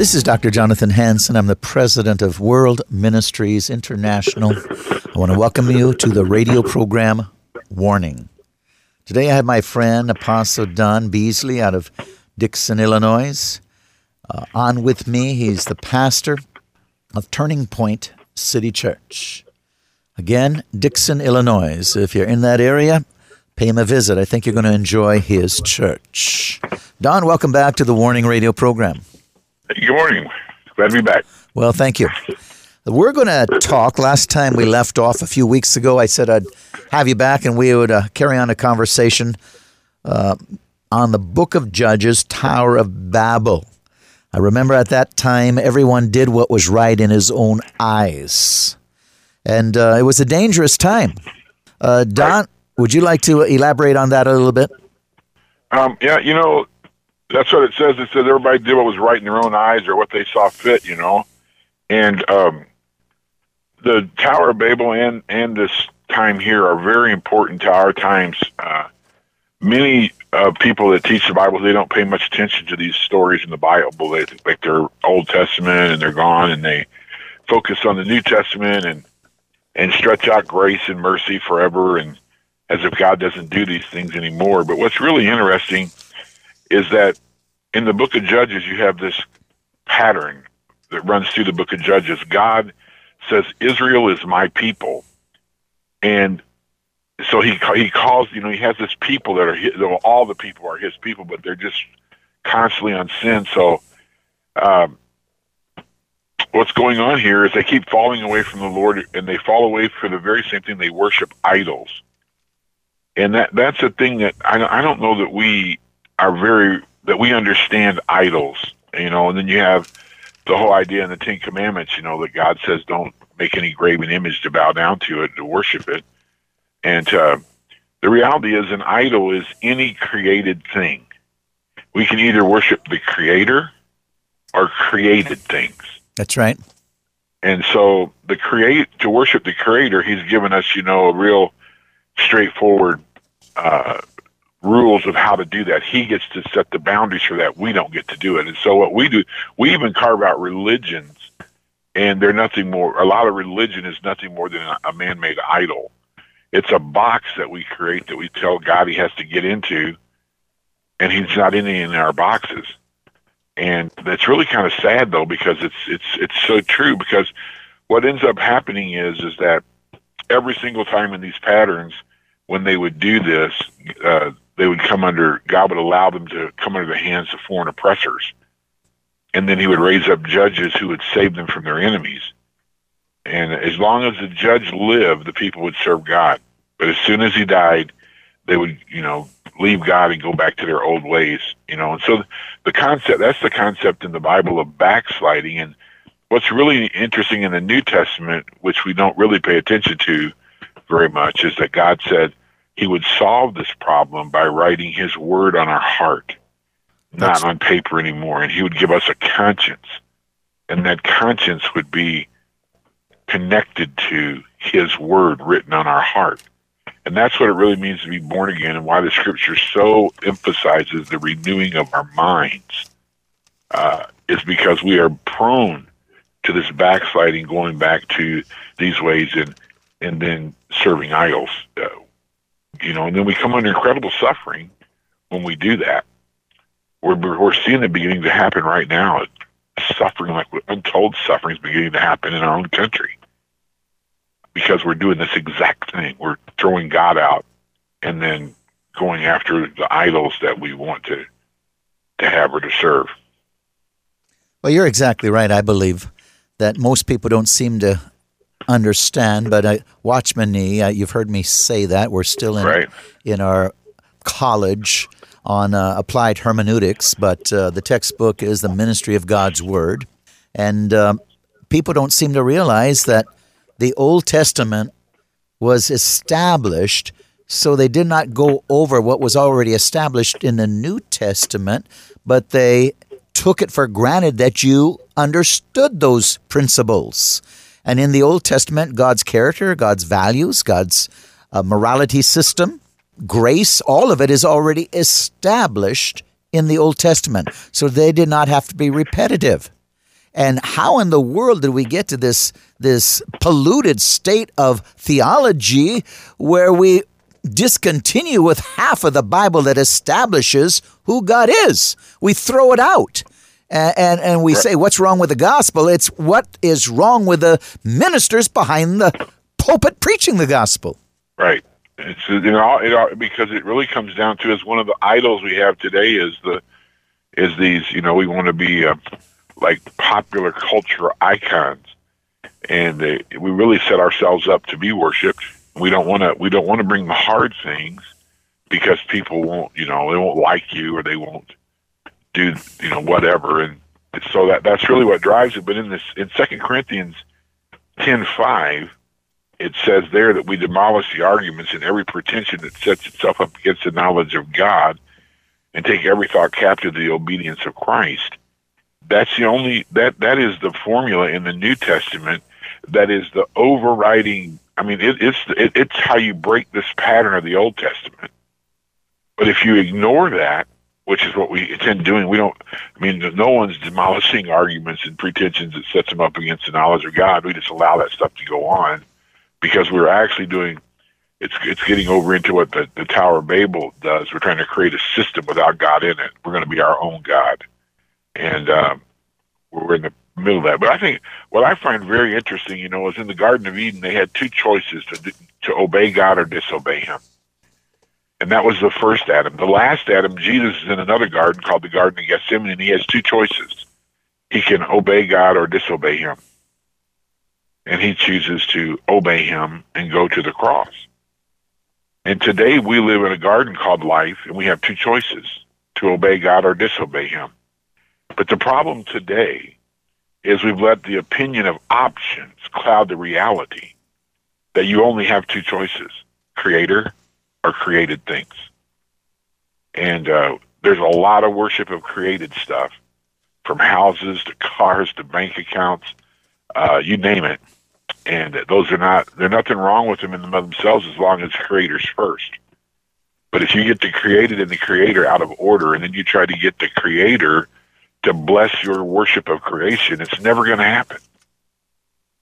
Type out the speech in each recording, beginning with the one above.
This is Dr. Jonathan Hansen. I'm the president of World Ministries International. I want to welcome you to the radio program Warning. Today I have my friend Apostle Don Beasley out of Dixon, Illinois. Uh, on with me, he's the pastor of Turning Point City Church. Again, Dixon, Illinois. If you're in that area, pay him a visit. I think you're going to enjoy his church. Don, welcome back to the Warning Radio program. Good morning. Glad to be back. Well, thank you. We're going to talk. Last time we left off a few weeks ago, I said I'd have you back and we would uh, carry on a conversation uh, on the book of Judges, Tower of Babel. I remember at that time everyone did what was right in his own eyes. And uh, it was a dangerous time. Uh, Don, would you like to elaborate on that a little bit? Um, yeah, you know, that's what it says. It says everybody did what was right in their own eyes or what they saw fit, you know. And um, the Tower of Babel and and this time here are very important to our times. Uh, many uh, people that teach the Bible they don't pay much attention to these stories in the Bible. They think they're Old Testament and they're gone, and they focus on the New Testament and and stretch out grace and mercy forever, and as if God doesn't do these things anymore. But what's really interesting is that in the Book of Judges you have this pattern that runs through the Book of Judges. God says Israel is my people, and so he he calls you know he has this people that are his, all the people are his people, but they're just constantly on sin. So. Um, what's going on here is they keep falling away from the Lord, and they fall away for the very same thing. They worship idols, and that that's a thing that I I don't know that we are very that we understand idols, you know. And then you have the whole idea in the Ten Commandments, you know, that God says don't make any graven image to bow down to it to worship it. And uh, the reality is, an idol is any created thing. We can either worship the Creator or created things. That's right. And so, the create to worship the Creator, He's given us, you know, a real straightforward uh, rules of how to do that. He gets to set the boundaries for that. We don't get to do it. And so what we do, we even carve out religions and they're nothing more, a lot of religion is nothing more than a man-made idol. It's a box that we create that we tell God he has to get into and he's not in any in our boxes. And that's really kind of sad though, because it's, it's, it's so true because what ends up happening is, is that every single time in these patterns, when they would do this, uh, they would come under, God would allow them to come under the hands of foreign oppressors. And then he would raise up judges who would save them from their enemies. And as long as the judge lived, the people would serve God. But as soon as he died, they would, you know, leave God and go back to their old ways, you know. And so the concept, that's the concept in the Bible of backsliding. And what's really interesting in the New Testament, which we don't really pay attention to very much, is that God said, he would solve this problem by writing his word on our heart, That's... not on paper anymore. And he would give us a conscience. And that conscience would be connected to his word written on our heart. And that's what it really means to be born again and why the scripture so emphasizes the renewing of our minds uh, is because we are prone to this backsliding, going back to these ways and, and then serving idols. Uh, you know, and then we come under incredible suffering when we do that. We're, we're seeing it beginning to happen right now. Suffering, like untold suffering, is beginning to happen in our own country because we're doing this exact thing. We're throwing God out and then going after the idols that we want to to have or to serve. Well, you're exactly right. I believe that most people don't seem to understand, but uh, Watchman Nee, uh, you've heard me say that. We're still in, right. in our college on uh, applied hermeneutics, but uh, the textbook is the Ministry of God's Word. And um, people don't seem to realize that the Old Testament was established, so they did not go over what was already established in the New Testament, but they took it for granted that you understood those principles. And in the Old Testament, God's character, God's values, God's uh, morality system, grace, all of it is already established in the Old Testament. So they did not have to be repetitive. And how in the world did we get to this this polluted state of theology where we discontinue with half of the Bible that establishes who God is? We throw it out. And, and, and we right. say, what's wrong with the gospel? It's what is wrong with the ministers behind the pulpit preaching the gospel. Right. It's you know it, because it really comes down to is one of the idols we have today is the is these you know we want to be uh, like popular culture icons, and they, we really set ourselves up to be worshipped. We don't want to we don't want to bring the hard things because people won't you know they won't like you or they won't do you know whatever and so that that's really what drives it. But in this in Second Corinthians ten five it says there that we demolish the arguments and every pretension that sets itself up against the knowledge of God and take every thought captive to the obedience of Christ. That's the only that that is the formula in the New Testament that is the overriding I mean it, it's it, it's how you break this pattern of the Old Testament. But if you ignore that, which is what we intend doing, we don't I mean no one's demolishing arguments and pretensions that sets them up against the knowledge of God. We just allow that stuff to go on because we're actually doing it's it's getting over into what the, the Tower of Babel does. We're trying to create a system without God in it. We're going to be our own God, and um, we're in the middle of that. But I think what I find very interesting, you know, is in the Garden of Eden they had two choices to to obey God or disobey Him, and that was the first Adam. The last Adam, Jesus, is in another garden called the Garden of Gethsemane, and he has two choices: he can obey God or disobey Him and he chooses to obey him and go to the cross. And today we live in a garden called life, and we have two choices to obey God or disobey him. But the problem today is we've let the opinion of options cloud the reality that you only have two choices creator or created things. And uh, there's a lot of worship of created stuff, from houses to cars to bank accounts, uh, you name it. And those are not, there's nothing wrong with them in themselves as long as creators first. But if you get the created and the creator out of order, and then you try to get the creator to bless your worship of creation, it's never going to happen.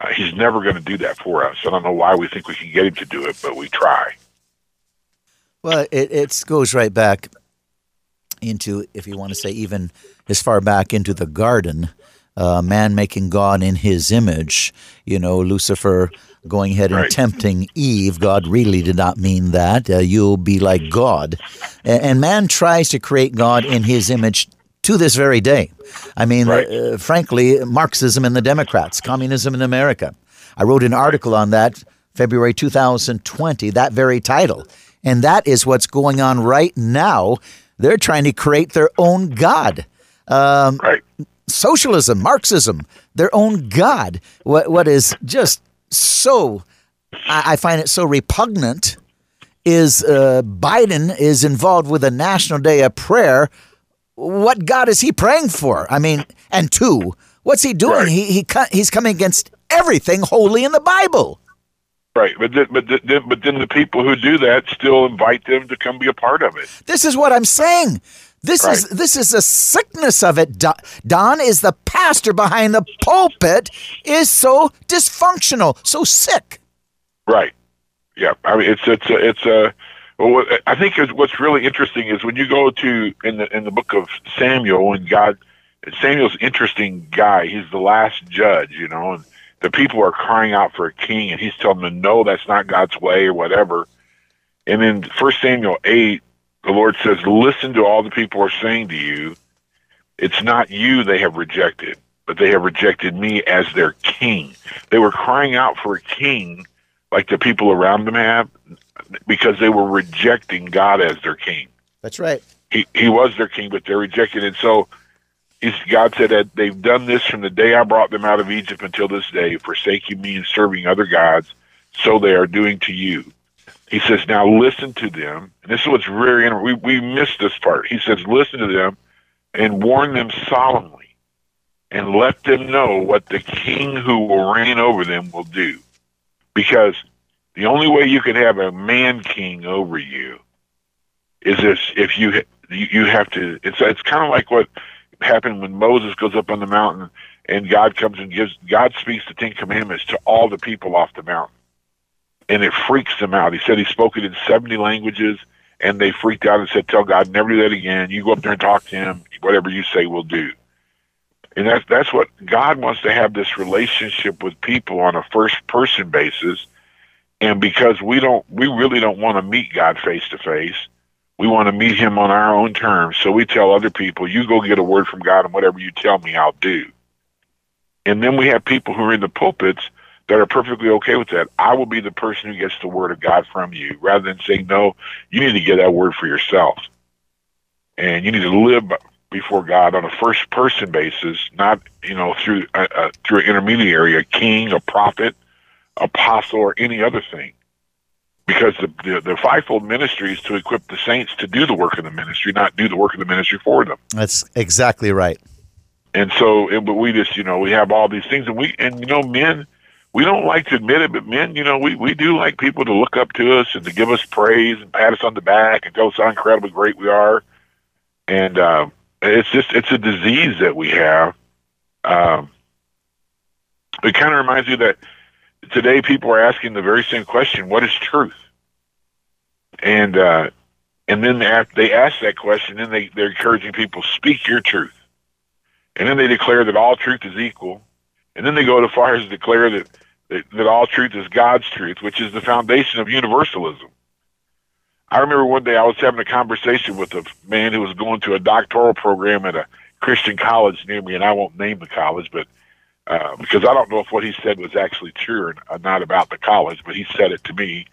Uh, he's never going to do that for us. I don't know why we think we can get him to do it, but we try. Well, it, it goes right back into, if you want to say, even as far back into the garden uh, man making God in his image. You know, Lucifer going ahead and right. tempting Eve. God really did not mean that. Uh, you'll be like God. And, and, man tries to create God in his image to this very day. I mean, right. uh, frankly, Marxism and the Democrats, communism in America. I wrote an article on that February 2020, that very title. And that is what's going on right now. They're trying to create their own God. Um, right socialism, Marxism, their own God. What what is just so I, I find it so repugnant is uh, Biden is involved with a national day of prayer. What God is he praying for? I mean, and two, what's he doing? Right. He he he's coming against everything holy in the Bible. Right, but then, but then, but then the people who do that still invite them to come be a part of it. This is what I'm saying. This right. is this is a sickness of it. Don is the pastor behind the pulpit is so dysfunctional, so sick. Right. Yeah. I mean, it's it's a, it's a Well, I think what's really interesting is when you go to in the in the book of Samuel, when God Samuel's interesting guy. He's the last judge, you know, and the people are crying out for a king, and he's telling them, "No, that's not God's way," or whatever. And in First Samuel eight, the Lord says, "Listen to all the people are saying to you. It's not you they have rejected, but they have rejected me as their king. They were crying out for a king, like the people around them have, because they were rejecting God as their king. That's right. He he was their king, but they're rejecting it. So God said that they've done this from the day I brought them out of Egypt until this day, forsaking me and serving other gods. So they are doing to you. He says, now listen to them. And this is what's very interesting. We, we missed this part. He says, listen to them and warn them solemnly and let them know what the king who will reign over them will do. Because the only way you can have a man king over you is if, if you you have to. It's it's kind of like what happened when Moses goes up on the mountain and God comes and gives God speaks the Ten Commandments to all the people off the mountain, and it freaks them out. He said he spoke it in seventy languages, and they freaked out and said, "Tell God never do that again. You go up there and talk to Him. Whatever you say, we'll do." And that's that's what God wants to have this relationship with people on a first person basis and because we don't, we really don't want to meet God face to face. We want to meet him on our own terms. So we tell other people, you go get a word from God and whatever you tell me, I'll do. And then we have people who are in the pulpits that are perfectly okay with that. I will be the person who gets the word of God from you rather than saying, no, you need to get that word for yourself. And you need to live before God on a first person basis, not, you know, through, uh, uh, through an intermediary, a king, a prophet, apostle, or any other thing. Because the, the, the fivefold ministry is to equip the saints to do the work of the ministry, not do the work of the ministry for them. That's exactly right. And so, it, but we just, you know, we have all these things, and we, and you know, men, we don't like to admit it, but men, you know, we, we do like people to look up to us and to give us praise and pat us on the back and tell us how incredibly great we are. And uh, it's just, it's a disease that we have. Um, it kind of reminds me that today people are asking the very same question: What is truth? And uh, and then they ask that question, and they they're encouraging people speak your truth, and then they declare that all truth is equal, and then they go as far as to declare that, that that all truth is God's truth, which is the foundation of universalism. I remember one day I was having a conversation with a man who was going to a doctoral program at a Christian college near me, and I won't name the college, but uh, because I don't know if what he said was actually true or not about the college, but he said it to me.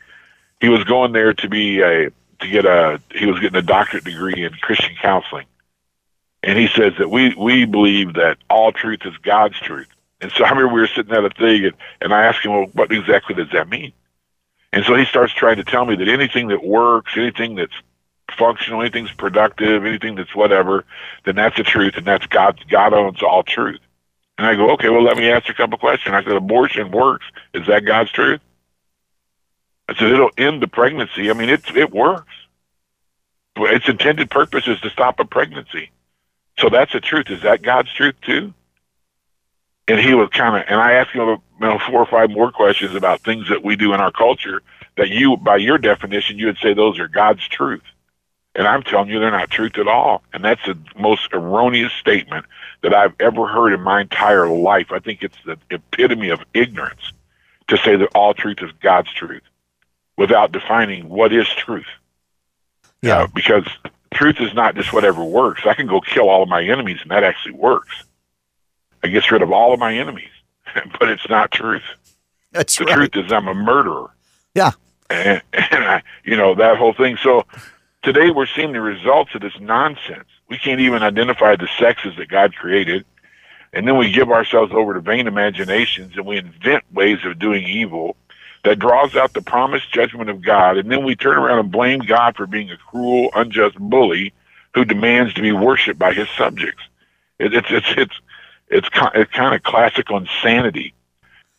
He was going there to be a to get a he was getting a doctorate degree in Christian counseling, and he says that we we believe that all truth is God's truth. And so I remember we were sitting at a thing, and, and I asked him, well, what exactly does that mean? And so he starts trying to tell me that anything that works, anything that's functional, anything's productive, anything that's whatever, then that's the truth, and that's God. God owns all truth. And I go, okay, well, let me ask you a couple questions. I said, abortion works. Is that God's truth? I said, it'll end the pregnancy. I mean, it, it works. But Its intended purpose is to stop a pregnancy. So that's the truth. Is that God's truth too? And he was kind of, and I asked him you know, four or five more questions about things that we do in our culture that you, by your definition, you would say those are God's truth. And I'm telling you, they're not truth at all. And that's the most erroneous statement that I've ever heard in my entire life. I think it's the epitome of ignorance to say that all truth is God's truth without defining what is truth. Yeah. Uh, because truth is not just whatever works. I can go kill all of my enemies and that actually works. I get rid of all of my enemies, but it's not truth. That's the right. truth is I'm a murderer. Yeah. And, and I, you know, that whole thing. So today we're seeing the results of this nonsense. We can't even identify the sexes that God created. And then we give ourselves over to vain imaginations and we invent ways of doing evil that draws out the promised judgment of God. And then we turn around and blame God for being a cruel, unjust bully who demands to be worshiped by his subjects. It, it's, it's, it's, it's, it's kind of classical insanity.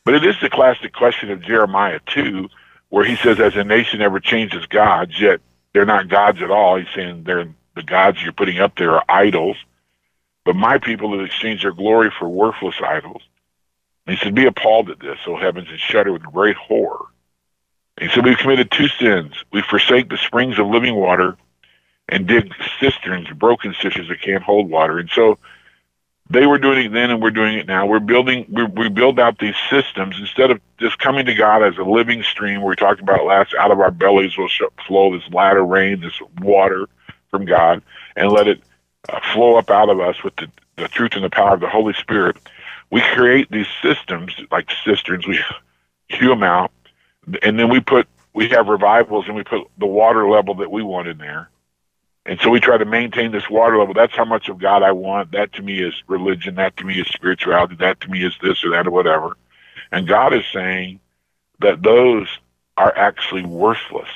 But it is the classic question of Jeremiah 2, where he says, as a nation ever changes gods, yet they're not gods at all. He's saying they're the gods you're putting up there are idols, but my people have exchanged their glory for worthless idols. And he said, Be appalled at this, O heavens, and shudder with great horror. He said, We've committed two sins. We forsake the springs of living water and dig cisterns, broken cisterns that can't hold water. And so they were doing it then and we're doing it now. We're building, we we build out these systems instead of just coming to God as a living stream. We talked about last, out of our bellies will flow this latter rain, this water from God, and let it uh, flow up out of us with the, the truth and the power of the Holy Spirit. We create these systems like cisterns. We hew them out, and then we put we have revivals and we put the water level that we want in there and so we try to maintain this water level. That's how much of God I want. That to me is religion. That to me is spirituality. That to me is this or that or whatever. And God is saying that those are actually worthless.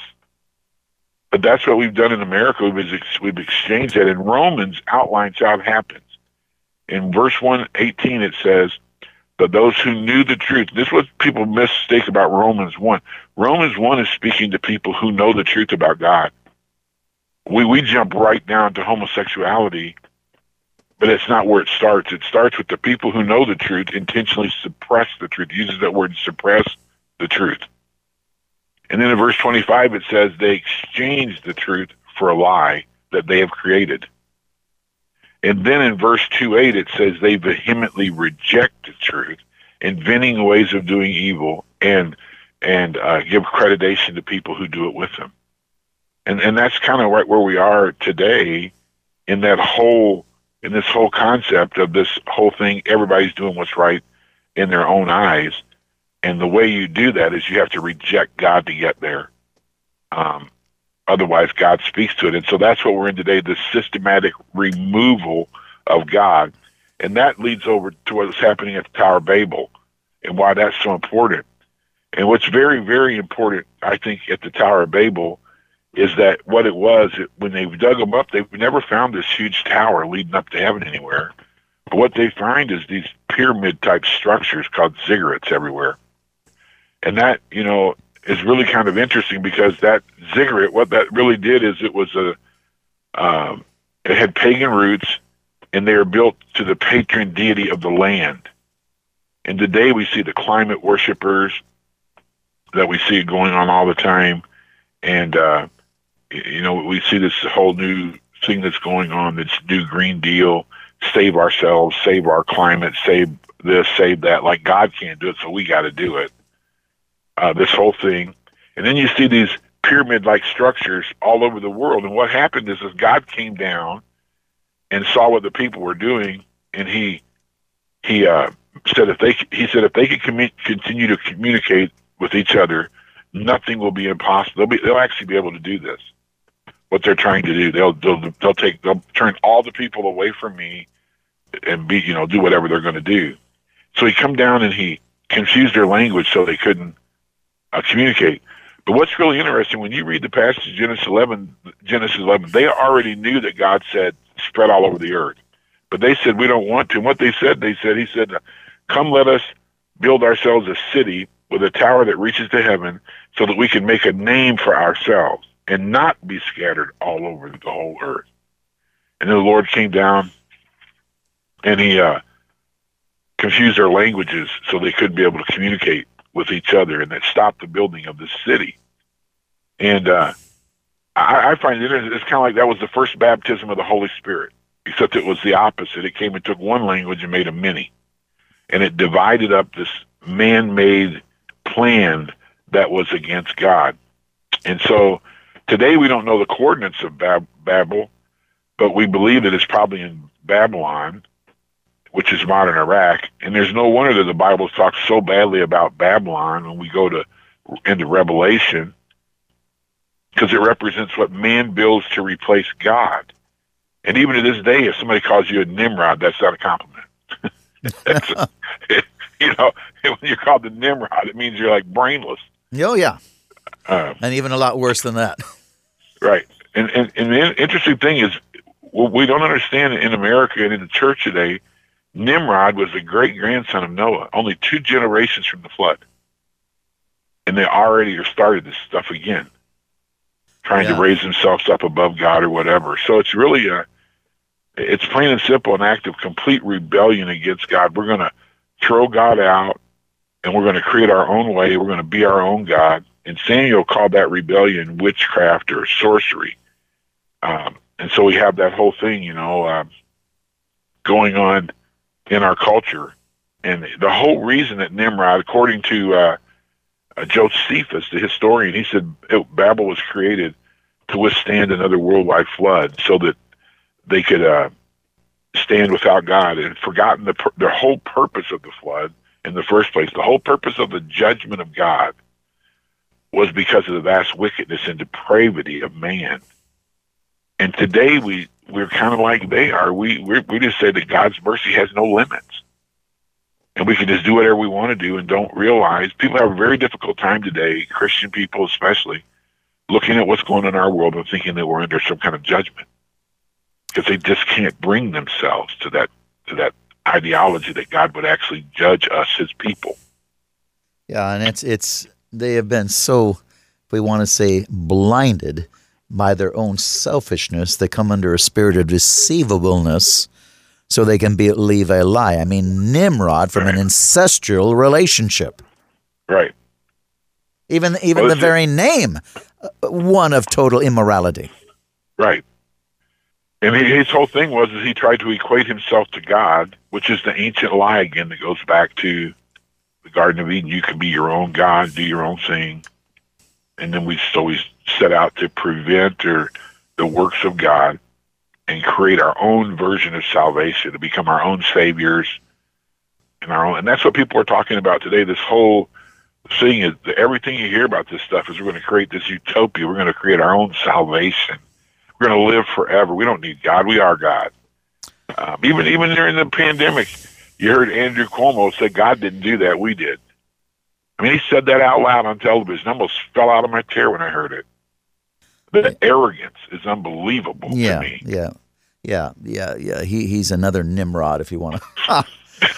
But that's what we've done in America. We've, we've exchanged that. And Romans outlines how it happens. In verse 118, it says, that those who knew the truth, this is what people mistake about Romans 1. Romans 1 is speaking to people who know the truth about God we we jump right down to homosexuality, but it's not where it starts. It starts with the people who know the truth intentionally suppress the truth. Uses that word suppress the truth. And then in verse 25 it says they exchange the truth for a lie that they have created. And then in verse 2:8 it says they vehemently reject the truth, inventing ways of doing evil and and uh, give accreditation to people who do it with them and and that's kind of right where we are today in that whole in this whole concept of this whole thing everybody's doing what's right in their own eyes. And the way you do that is you have to reject god to get there. Um, otherwise god speaks to it. And so that's what we're in today the systematic removal of god. And that leads over to what's happening at the tower of babel and why that's so important. And what's very very important i think at the tower of babel is that what it was when they dug them up, they never found this huge tower leading up to heaven anywhere. But what they find is these pyramid type structures called ziggurats everywhere. And that, you know, is really kind of interesting because that ziggurat, what that really did is it was a, um, it had pagan roots and they are built to the patron deity of the land. And today we see the climate worshippers that we see going on all the time. And, uh, you know, we see this whole new thing that's going on. This new Green Deal, save ourselves, save our climate, save this, save that. Like God can't do it, so we got to do it. Uh, this whole thing, and then you see these pyramid-like structures all over the world. And what happened is, is God came down and saw what the people were doing, and he he uh, said if they he said if they could continue to communicate with each other, nothing will be impossible. They'll be they'll actually be able to do this what they're trying to do. They'll they'll they'll take they'll turn all the people away from me and be you know do whatever they're going to do. So he come down and he confused their language so they couldn't uh, communicate. But what's really interesting when you read the passage Genesis 11, Genesis 11, they already knew that God said spread all over the earth, but they said we don't want to. And what they said, they said, He said, "Come, let us build ourselves a city with a tower that reaches to heaven, so that we can make a name for ourselves." And not be scattered all over the whole earth. And then the Lord came down and he uh, confused their languages so they couldn't be able to communicate with each other, and that stopped the building of the city. And uh, I, I find it it's kind of like that was the first baptism of the Holy Spirit, except it was the opposite. It came and took one language and made a many, and it divided up this man-made plan that was against God. And so Today we don't know the coordinates of Bab- Babel, but we believe that it's probably in Babylon, which is modern Iraq. And there's no wonder that the Bible talks so badly about Babylon when we go to into Revelation, because it represents what man builds to replace God. And even to this day, if somebody calls you a Nimrod, that's not a compliment. a, you know, when you're called the Nimrod, it means you're like brainless. Oh yeah, uh, and even a lot worse than that. Right. And, and, and the interesting thing is, what we don't understand in America and in the church today, Nimrod was the great grandson of Noah, only two generations from the flood. And they already are started this stuff again, trying yeah. to raise themselves up above God or whatever. So it's really a, it's plain and simple an act of complete rebellion against God. We're going to throw God out and we're going to create our own way. We're going to be our own God And Samuel called that rebellion witchcraft or sorcery. Um, and so we have that whole thing, you know, uh, going on in our culture. And the whole reason that Nimrod, according to uh, uh, Josephus, the historian, he said Babel was created to withstand another worldwide flood so that they could uh, stand without God and forgotten the, the whole purpose of the flood in the first place. The whole purpose of the judgment of God was because of the vast wickedness and depravity of man. And today we we're kind of like they are. We we we just say that God's mercy has no limits, and we can just do whatever we want to do and don't realize people have a very difficult time today, Christian people especially, looking at what's going on in our world and thinking that we're under some kind of judgment because they just can't bring themselves to that to that ideology that God would actually judge us, His people. Yeah, and it's it's they have been so, if we want to say, blinded by their own selfishness. They come under a spirit of deceivableness so they can believe a lie. I mean, Nimrod from an ancestral relationship. Right. Even even well, the very name, uh, one of total immorality. Right. And his whole thing was is he tried to equate himself to God, which is the ancient lie again that goes back to the Garden of Eden. You can be your own God, do your own thing, and then we always set out to prevent or the works of God and create our own version of salvation to become our own saviors and our own. And that's what people are talking about today. This whole thing is everything you hear about this stuff is we're going to create this utopia. We're going to create our own salvation. We're going to live forever. We don't need God. We are God. Um, even even during the pandemic, you heard Andrew Cuomo say God didn't do that. We did. I mean, he said that out loud on television. I almost fell out of my chair when I heard it. The arrogance is unbelievable yeah, to me. Yeah, yeah, yeah, yeah. He he's another Nimrod, if you want to.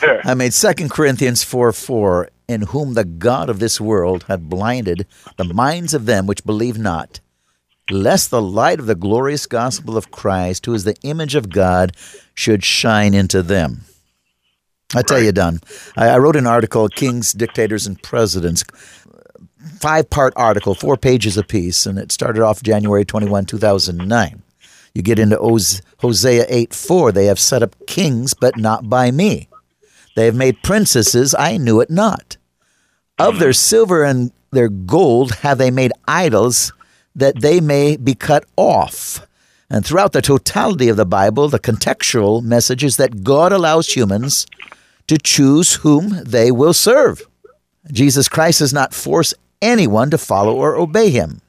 I made Second Corinthians four four, in whom the God of this world had blinded the minds of them which believe not, lest the light of the glorious gospel of Christ, who is the image of God, should shine into them. I tell right. you, Don, I, I wrote an article, Kings, Dictators, and Presidents, five part article, four pages apiece, and it started off January 21, 2009. You get into Hosea 8 4. They have set up kings, but not by me. They have made princesses, I knew it not. Of their silver and their gold have they made idols that they may be cut off. And throughout the totality of the Bible, the contextual message is that God allows humans to choose whom they will serve. Jesus Christ does not force anyone to follow or obey him.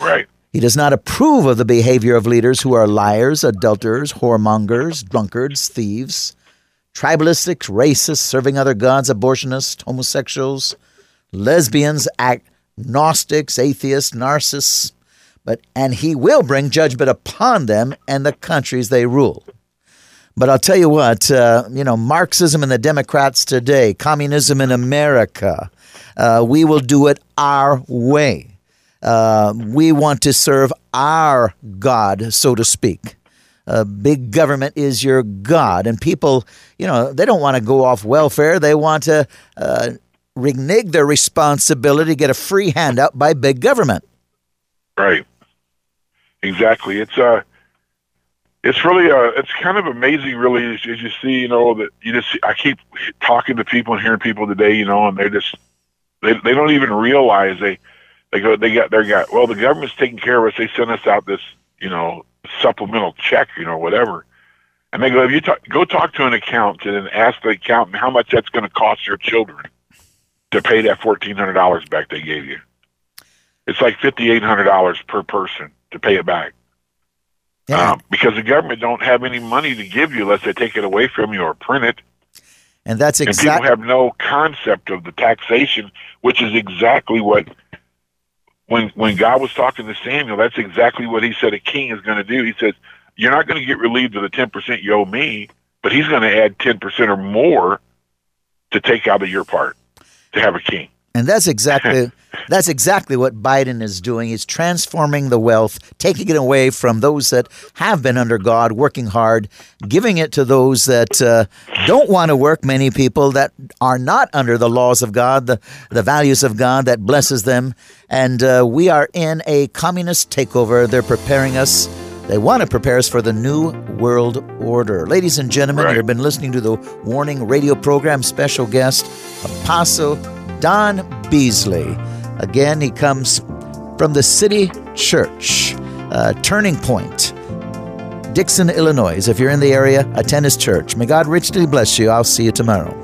Right. He does not approve of the behavior of leaders who are liars, adulterers, whoremongers, drunkards, thieves, tribalistics, racists, serving other gods, abortionists, homosexuals, lesbians, agnostics, atheists, narcissists, but and he will bring judgment upon them and the countries they rule. But I'll tell you what, uh, you know, Marxism and the Democrats today, communism in America, uh, we will do it our way. Uh, we want to serve our God, so to speak. Big government is your God. And people, you know, they don't want to go off welfare. They want to uh, renege their responsibility, get a free handout by big government. Right. Exactly. It's uh it's really uh it's kind of amazing really as, as you see you know that you just i keep talking to people and hearing people today you know and they just they, they don't even realize they they go they got they got well the government's taking care of us. They sent us out this you know supplemental check you know whatever. And they go if you talk, go talk to an accountant and ask the accountant how much that's going to cost your children to pay that fourteen hundred dollars back they gave you. It's like fifty eight hundred dollars per person to pay it back yeah. Um, because the government don't have any money to give you unless they take it away from you or print it. And that's exactly. And people have no concept of the taxation, which is exactly what when when God was talking to Samuel, that's exactly what he said a king is going to do. He says, "You're not going to get relieved of the ten percent you owe me, but he's going to add ten percent or more to take out of your part to have a king." And that's exactly That's exactly what Biden is doing. He's transforming the wealth, taking it away from those that have been under God, working hard, giving it to those that uh, don't want to work. Many people that are not under the laws of God, the, the values of God that blesses them. And uh, we are in a communist takeover. They're preparing us. They want to prepare us for the new world order. Ladies and gentlemen, Right. you've been listening to the Warning Radio program. Special guest, Apostle Don Beasley. Again, he comes from the City Church, uh, Turning Point, Dixon, Illinois. If you're in the area, attend his church. May God richly bless you. I'll see you tomorrow.